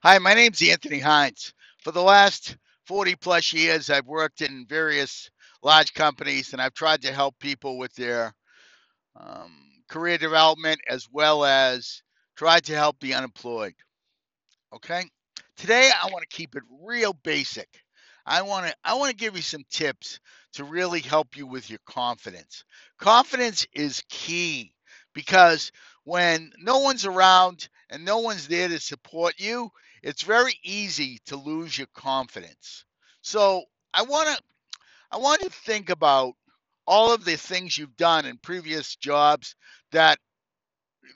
Hi, my name's Anthony Hines. For the last 40 plus years, I've worked in various large companies and I've tried to help people with their um, career development as well as try to help the unemployed. Okay. Today, I want to keep it real basic. I want to I want to give you some tips to really help you with your confidence. Confidence is key because when no one's around and no one's there to support you, it's very easy to lose your confidence. So, I want to I want to think about all of the things you've done in previous jobs that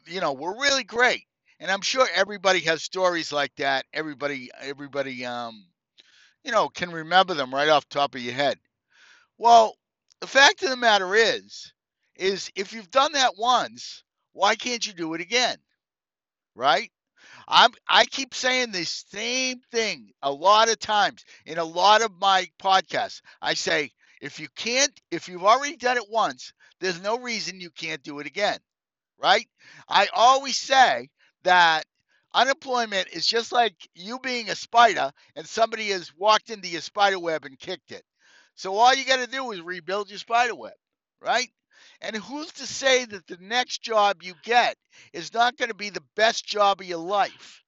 you know were really great. And i'm sure everybody has stories like that. Everybody everybody um you know can remember them right off the top of your head. Well the fact of the matter is is if you've done that once why can't you do it again? Right i'm i keep saying the same thing a lot of times in a lot of my podcasts i say if you can't if you've already done it once there's no reason you can't do it again right? I always say that unemployment is just like you being a spider and somebody has walked into your spider web and kicked it. So all you got to do is rebuild your spider web, right? And who's to say that the next job you get is not going to be the best job of your life?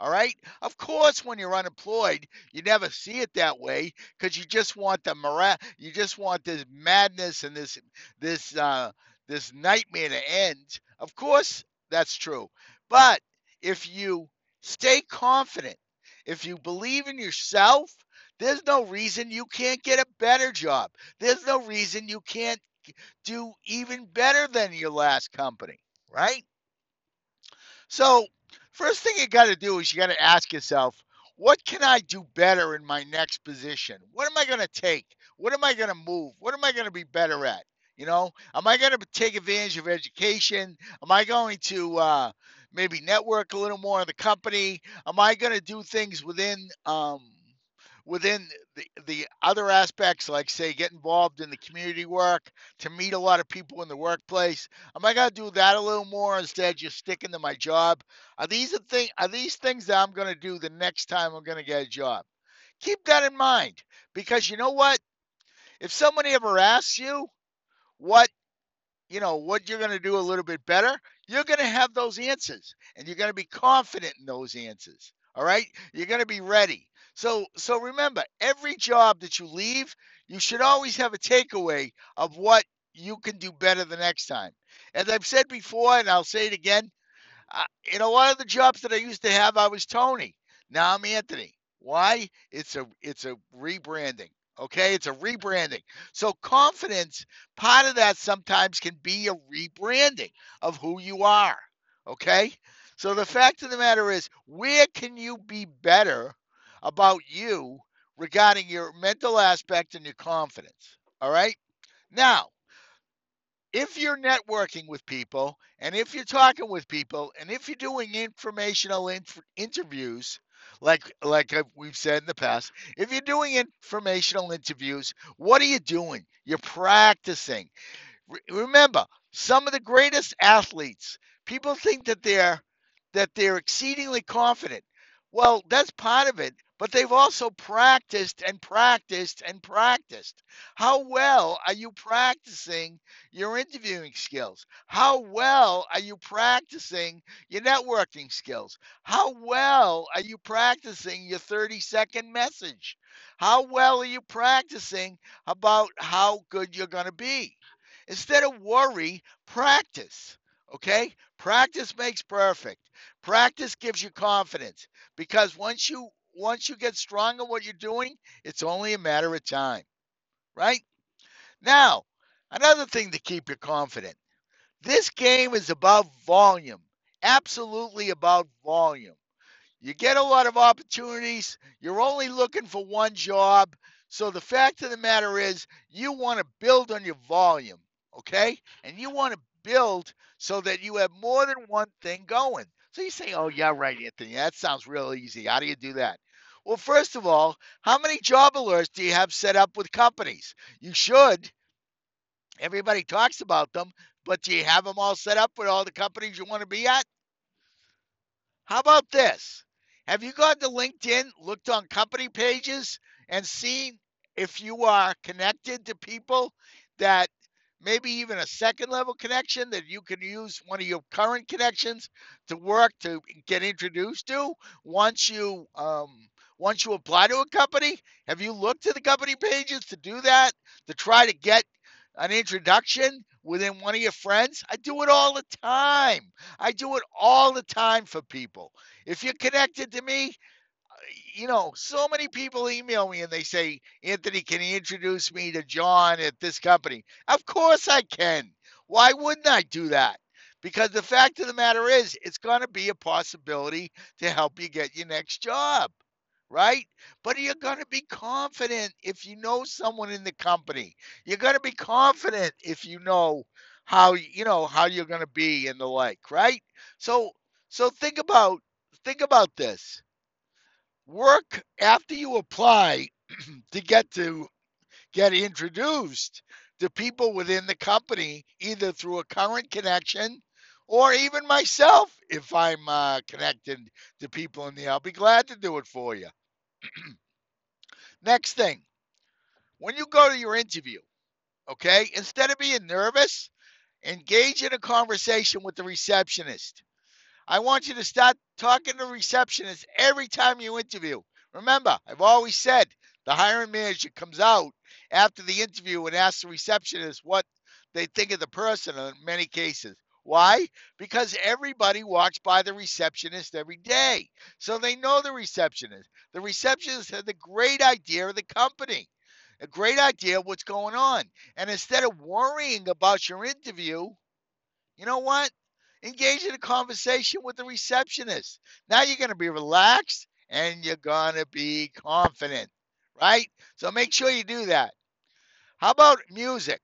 All right. Of course, when you're unemployed, you never see it that way because you just want the mora- you just want this madness and this this uh, this nightmare to end. Of course, that's true. But if you stay confident, if you believe in yourself, there's no reason you can't get a better job. There's no reason you can't do even better than your last company, right? So, first thing you got to do is you got to ask yourself, what can I do better in my next position? What am I going to take? What am I going to move? What am I going to be better at? You know, am I going to take advantage of education? Am I going to uh, maybe network a little more in the company? Am I going to do things within um, within the, the other aspects, like say get involved in the community work, to meet a lot of people in the workplace? Am I gonna do that a little more instead of just sticking to my job? Are these the thing are these things that I'm gonna do the next time I'm gonna get a job? Keep that in mind because you know what? If somebody ever asks you what you know what you're to do a little bit better you're to have those answers and you're to be confident in those answers all right you're going to be ready so so remember every job that you leave you should always have a takeaway of what you can do better the next time. As i've said before and i'll say it again uh, in a lot of the jobs that i used to have i was tony now i'm anthony. Why? It's a it's a rebranding okay? It's a rebranding. So confidence part of that sometimes can be a rebranding of who you are okay? So the fact of the matter is where can you be better about you regarding your mental aspect and your confidence. All right. Now, if you're networking with people and if you're talking with people and if you're doing informational inf- interviews, like like we've said in the past, if you're doing informational interviews, what are you doing? You're practicing. Re- remember, some of the greatest athletes, people think that they're that they're exceedingly confident. Well, that's part of it, but they've also practiced and practiced and practiced. How well are you practicing your interviewing skills? How well are you practicing your networking skills? How well are you practicing your 30 second message? How well are you practicing about how good you're going to be? Instead of worry, practice. Okay? Practice makes perfect. Practice gives you confidence because once you once you get strong at what you're doing, it's only a matter of time. Right? Now, another thing to keep you confident. This game is about volume. Absolutely about volume. You get a lot of opportunities. You're only looking for one job. So the fact of the matter is, you want to build on your volume, okay? And you want to build so that you have more than one thing going. So you say, oh, yeah, right, Anthony. That sounds real easy. How do you do that? Well, first of all, how many job alerts do you have set up with companies? You should. Everybody talks about them, but do you have them all set up with all the companies you want to be at? How about this? Have you gone to LinkedIn, looked on company pages, and seen if you are connected to people that maybe even a second level connection that you can use one of your current connections to work to get introduced to once you um, once you apply to a company? Have you looked to the company pages to do that to try to get an introduction within one of your friends? I do it all the time. I do it all the time for people. If you're connected to me you know, so many people email me and they say, Anthony, can you introduce me to John at this company? Of course I can. Why wouldn't I do that? Because the fact of the matter is, it's going to be a possibility to help you get your next job, right? But you're going to be confident if you know someone in the company. You're going to be confident if you know how you know how you're going to be and the like, right? So so think about think about this work after you apply to get to get introduced to people within the company, either through a current connection or even myself, if I'm uh, connected to people in the, I'll be glad to do it for you. Next thing, when you go to your interview, okay, instead of being nervous, engage in a conversation with the receptionist. I want you to start talking to receptionists every time you interview. Remember, I've always said the hiring manager comes out after the interview and asks the receptionist what they think of the person in many cases. Why? Because everybody walks by the receptionist every day. So they know the receptionist. The receptionist has a great idea of the company, a great idea of what's going on. And instead of worrying about your interview, you know what? Engage in a conversation with the receptionist. Now you're going to be relaxed and you're going to be confident, right? So make sure you do that. How about music?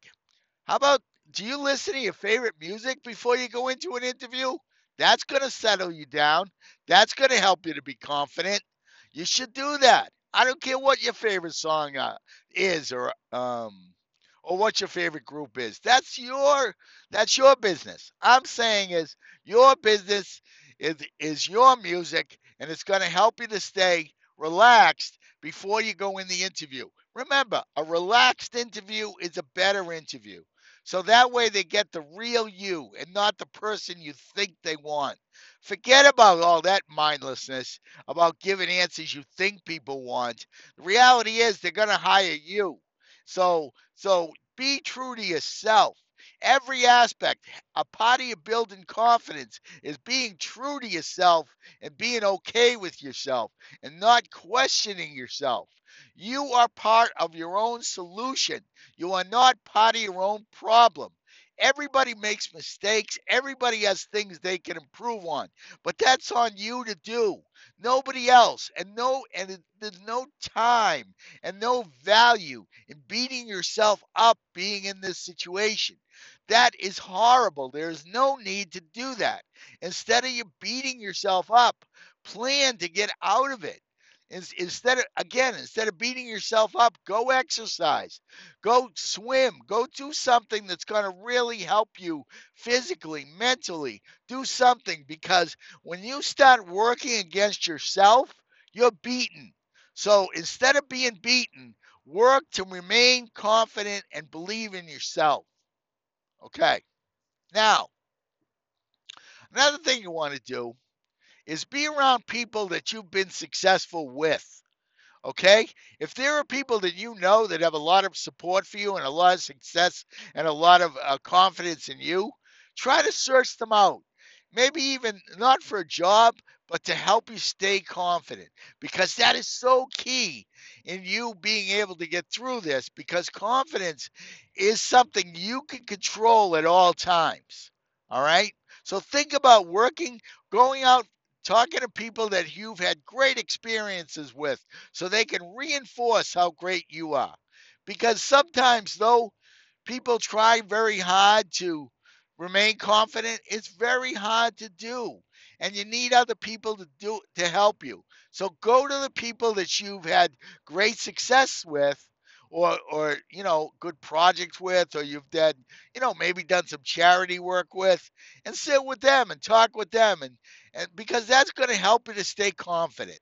How about do you listen to your favorite music before you go into an interview? That's going to settle you down. That's going to help you to be confident. You should do that. I don't care what your favorite song uh, is or um, or what your favorite group is. That's your that's your business. I'm saying is your business is is your music and it's going to help you to stay relaxed before you go in the interview. Remember, a relaxed interview is a better interview. So that way they get the real you and not the person you think they want. Forget about all that mindlessness about giving answers you think people want. The reality is they're going to hire you. So so be true to yourself. Every aspect, a part of building confidence is being true to yourself and being okay with yourself and not questioning yourself. You are part of your own solution. You are not part of your own problem. Everybody makes mistakes. Everybody has things they can improve on, but that's on you to do. Nobody else. And no, and there's no time and no value in beating yourself up being in this situation. That is horrible. There's no need to do that. Instead of you beating yourself up, plan to get out of it instead of again instead of beating yourself up go exercise go swim go do something that's going to really help you physically mentally do something because when you start working against yourself you're beaten. So instead of being beaten work to remain confident and believe in yourself. Okay? Now another thing you want to do is be around people that you've been successful with. Okay? If there are people that you know that have a lot of support for you and a lot of success and a lot of uh, confidence in you, try to search them out. Maybe even not for a job, but to help you stay confident because that is so key in you being able to get through this because confidence is something you can control at all times. All right? So think about working, going out talking to people that you've had great experiences with so they can reinforce how great you are. Because sometimes, though, people try very hard to remain confident, it's very hard to do. And you need other people to do to help you. So go to the people that you've had great success with or or you know good projects with or you've done you know maybe done some charity work with and sit with them and talk with them and and because that's going to help you to stay confident.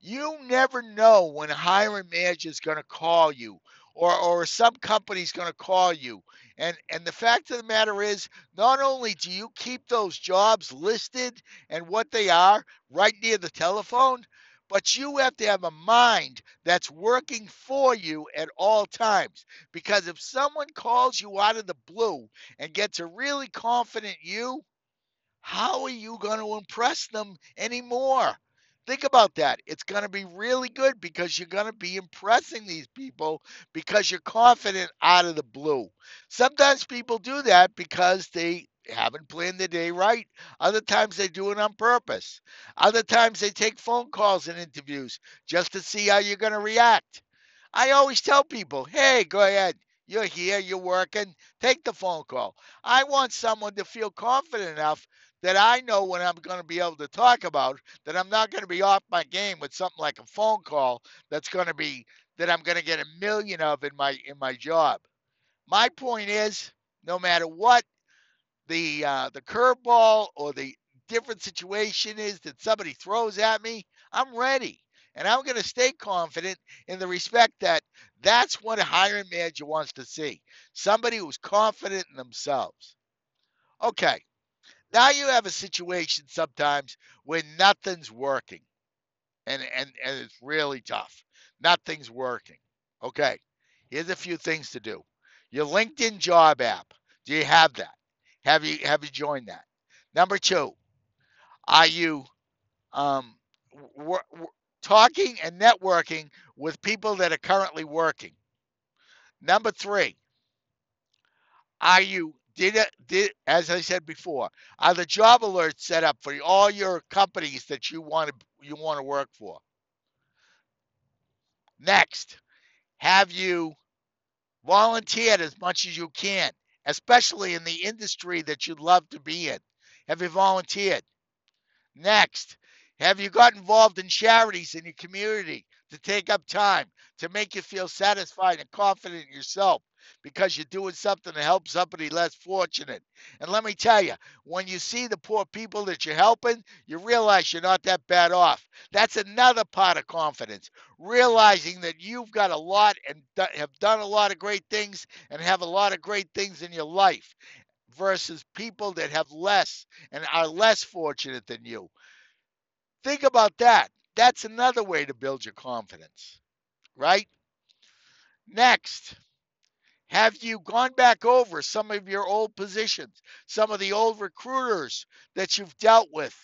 You never know when a hiring manager is going to call you or or some company's going to call you and and the fact of the matter is not only do you keep those jobs listed and what they are right near the telephone but you have to have a mind that's working for you at all times because if someone calls you out of the blue and gets a really confident you how are you going to impress them anymore Think about that. It's going to be really good because you're going to be impressing these people because you're confident out of the blue. Sometimes people do that because they haven't planned the day right. Other times they do it on purpose. Other times they take phone calls and interviews just to see how you're going to react. I always tell people, hey, go ahead. You're here, you're working, take the phone call. I want someone to feel confident enough that I know when I'm going to be able to talk about, that I'm not going to be off my game with something like a phone call that's going to be that I'm going to get a million of in my in my job. My point is, no matter what the uh, the curveball or the different situation is that somebody throws at me, I'm ready. And I'm going to stay confident in the respect that that's what a hiring manager wants to see. Somebody who's confident in themselves. Okay. Now you have a situation sometimes where nothing's working. And, and, and it's really tough. Nothing's working. Okay. Here's a few things to do. Your LinkedIn job app. Do you have that? Have you have you joined that? Number two, are you um, talking and networking with people that are currently working? Number three, are you did did as I said before, are the job alerts set up for all your companies that you want to you want to work for? Next, have you volunteered as much as you can, especially in the industry that you'd love to be in? Have you volunteered? Next, have you got involved in charities in your community to take up time to make you feel satisfied and confident in yourself because you're doing something to help somebody less fortunate. And let me tell you, when you see the poor people that you're helping, you realize you're not that bad off. That's another part of confidence, realizing that you've got a lot and have done a lot of great things and have a lot of great things in your life versus people that have less and are less fortunate than you. Think about that. That's another way to build your confidence, right? Next, have you gone back over some of your old positions, some of the old recruiters that you've dealt with,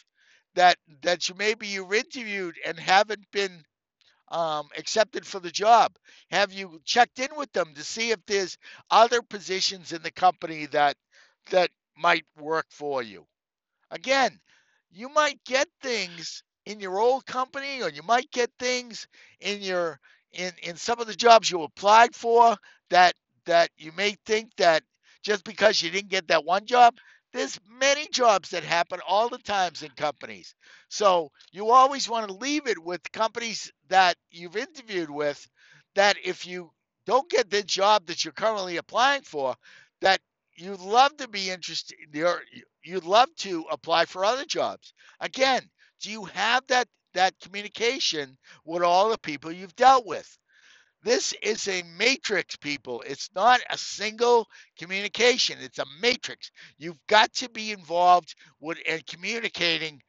that that you maybe you've interviewed and haven't been um, accepted for the job? Have you checked in with them to see if there's other positions in the company that that might work for you? Again, you might get things in your old company, or you might get things in your in in some of the jobs you applied for that that you may think that just because you didn't get that one job, there's many jobs that happen all the times in companies. So you always want to leave it with companies that you've interviewed with that if you don't get the job that you're currently applying for, that you'd love to be interested you'd love to apply for other jobs. Again, do you have that that communication with all the people you've dealt with? This is a matrix, people. It's not a single communication. It's a matrix. You've got to be involved with and communicating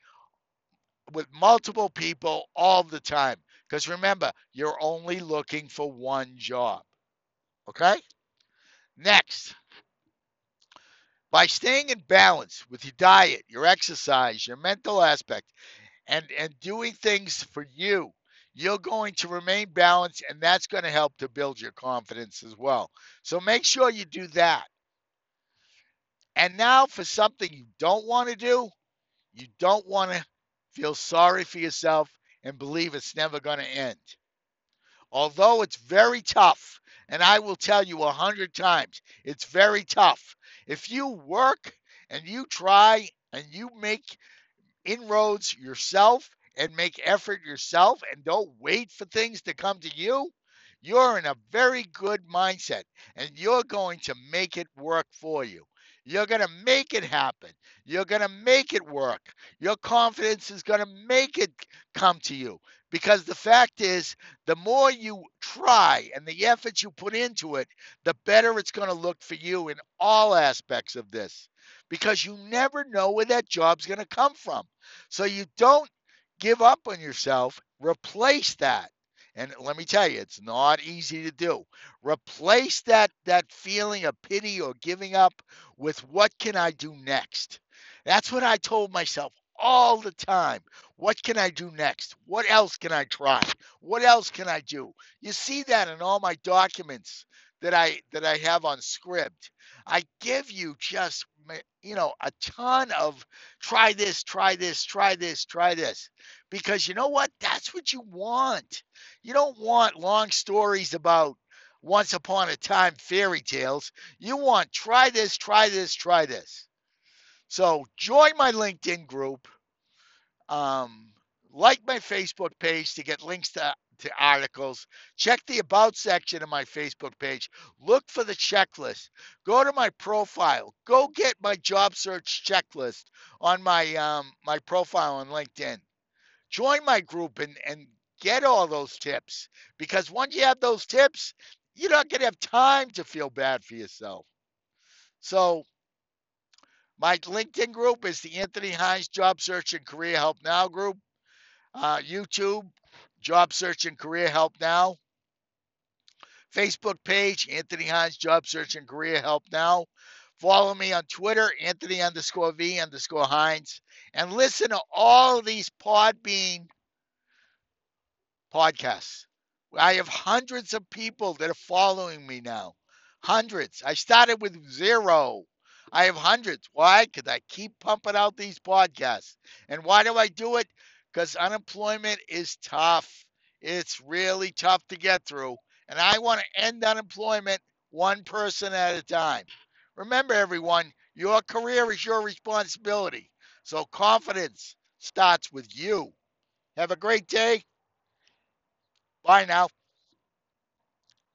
with multiple people all the time. Because remember, you're only looking for one job. Okay? Next, by staying in balance with your diet, your exercise, your mental aspect, and, and doing things for you, you're going to remain balanced, and that's going to help to build your confidence as well. So make sure you do that. And now for something you don't want to do, you don't want to feel sorry for yourself and believe it's never going to end. Although it's very tough, and I will tell you a hundred times, it's very tough. If you work and you try and you make inroads yourself and make effort yourself and don't wait for things to come to you, you're in a very good mindset and you're going to make it work for you. You're going to make it happen. You're going to make it work. Your confidence is going to make it come to you because the fact is, the more you try and the effort you put into it, the better it's going to look for you in all aspects of this because you never know where that job's going to come from. So you don't give up on yourself, replace that and let me tell you, it's not easy to do. Replace that that feeling of pity or giving up with what can I do next? That's what I told myself all the time. What can I do next? What else can I try? What else can I do? You see that in all my documents that I that I have on Scribd. I give you just you know a ton of try this, try this, try this, try this. Because you know what? That's what you want. You don't want long stories about once upon a time fairy tales. You want try this, try this, try this. So join my LinkedIn group. Um, like my Facebook page to get links to to articles. Check the about section of my Facebook page. Look for the checklist. Go to my profile. Go get my job search checklist on my um, my profile on LinkedIn. Join my group and and get all those tips because once you have those tips, you're not to have time to feel bad for yourself. So my LinkedIn group is the Anthony Hines Job Search and Career Help Now group. Uh, YouTube, Job Search and Career Help Now. Facebook page, Anthony Hines Job Search and Career Help Now. Follow me on Twitter, Anthony underscore V underscore Hines. And listen to all these Podbean podcasts. I have hundreds of people that are following me now. Hundreds. I started with zero. I have hundreds. Why? Because I keep pumping out these podcasts. And why do I do it? Because unemployment is tough. It's really tough to get through. And I want to end unemployment one person at a time. Remember, everyone, your career is your responsibility. So confidence starts with you. Have a great day. Bye now.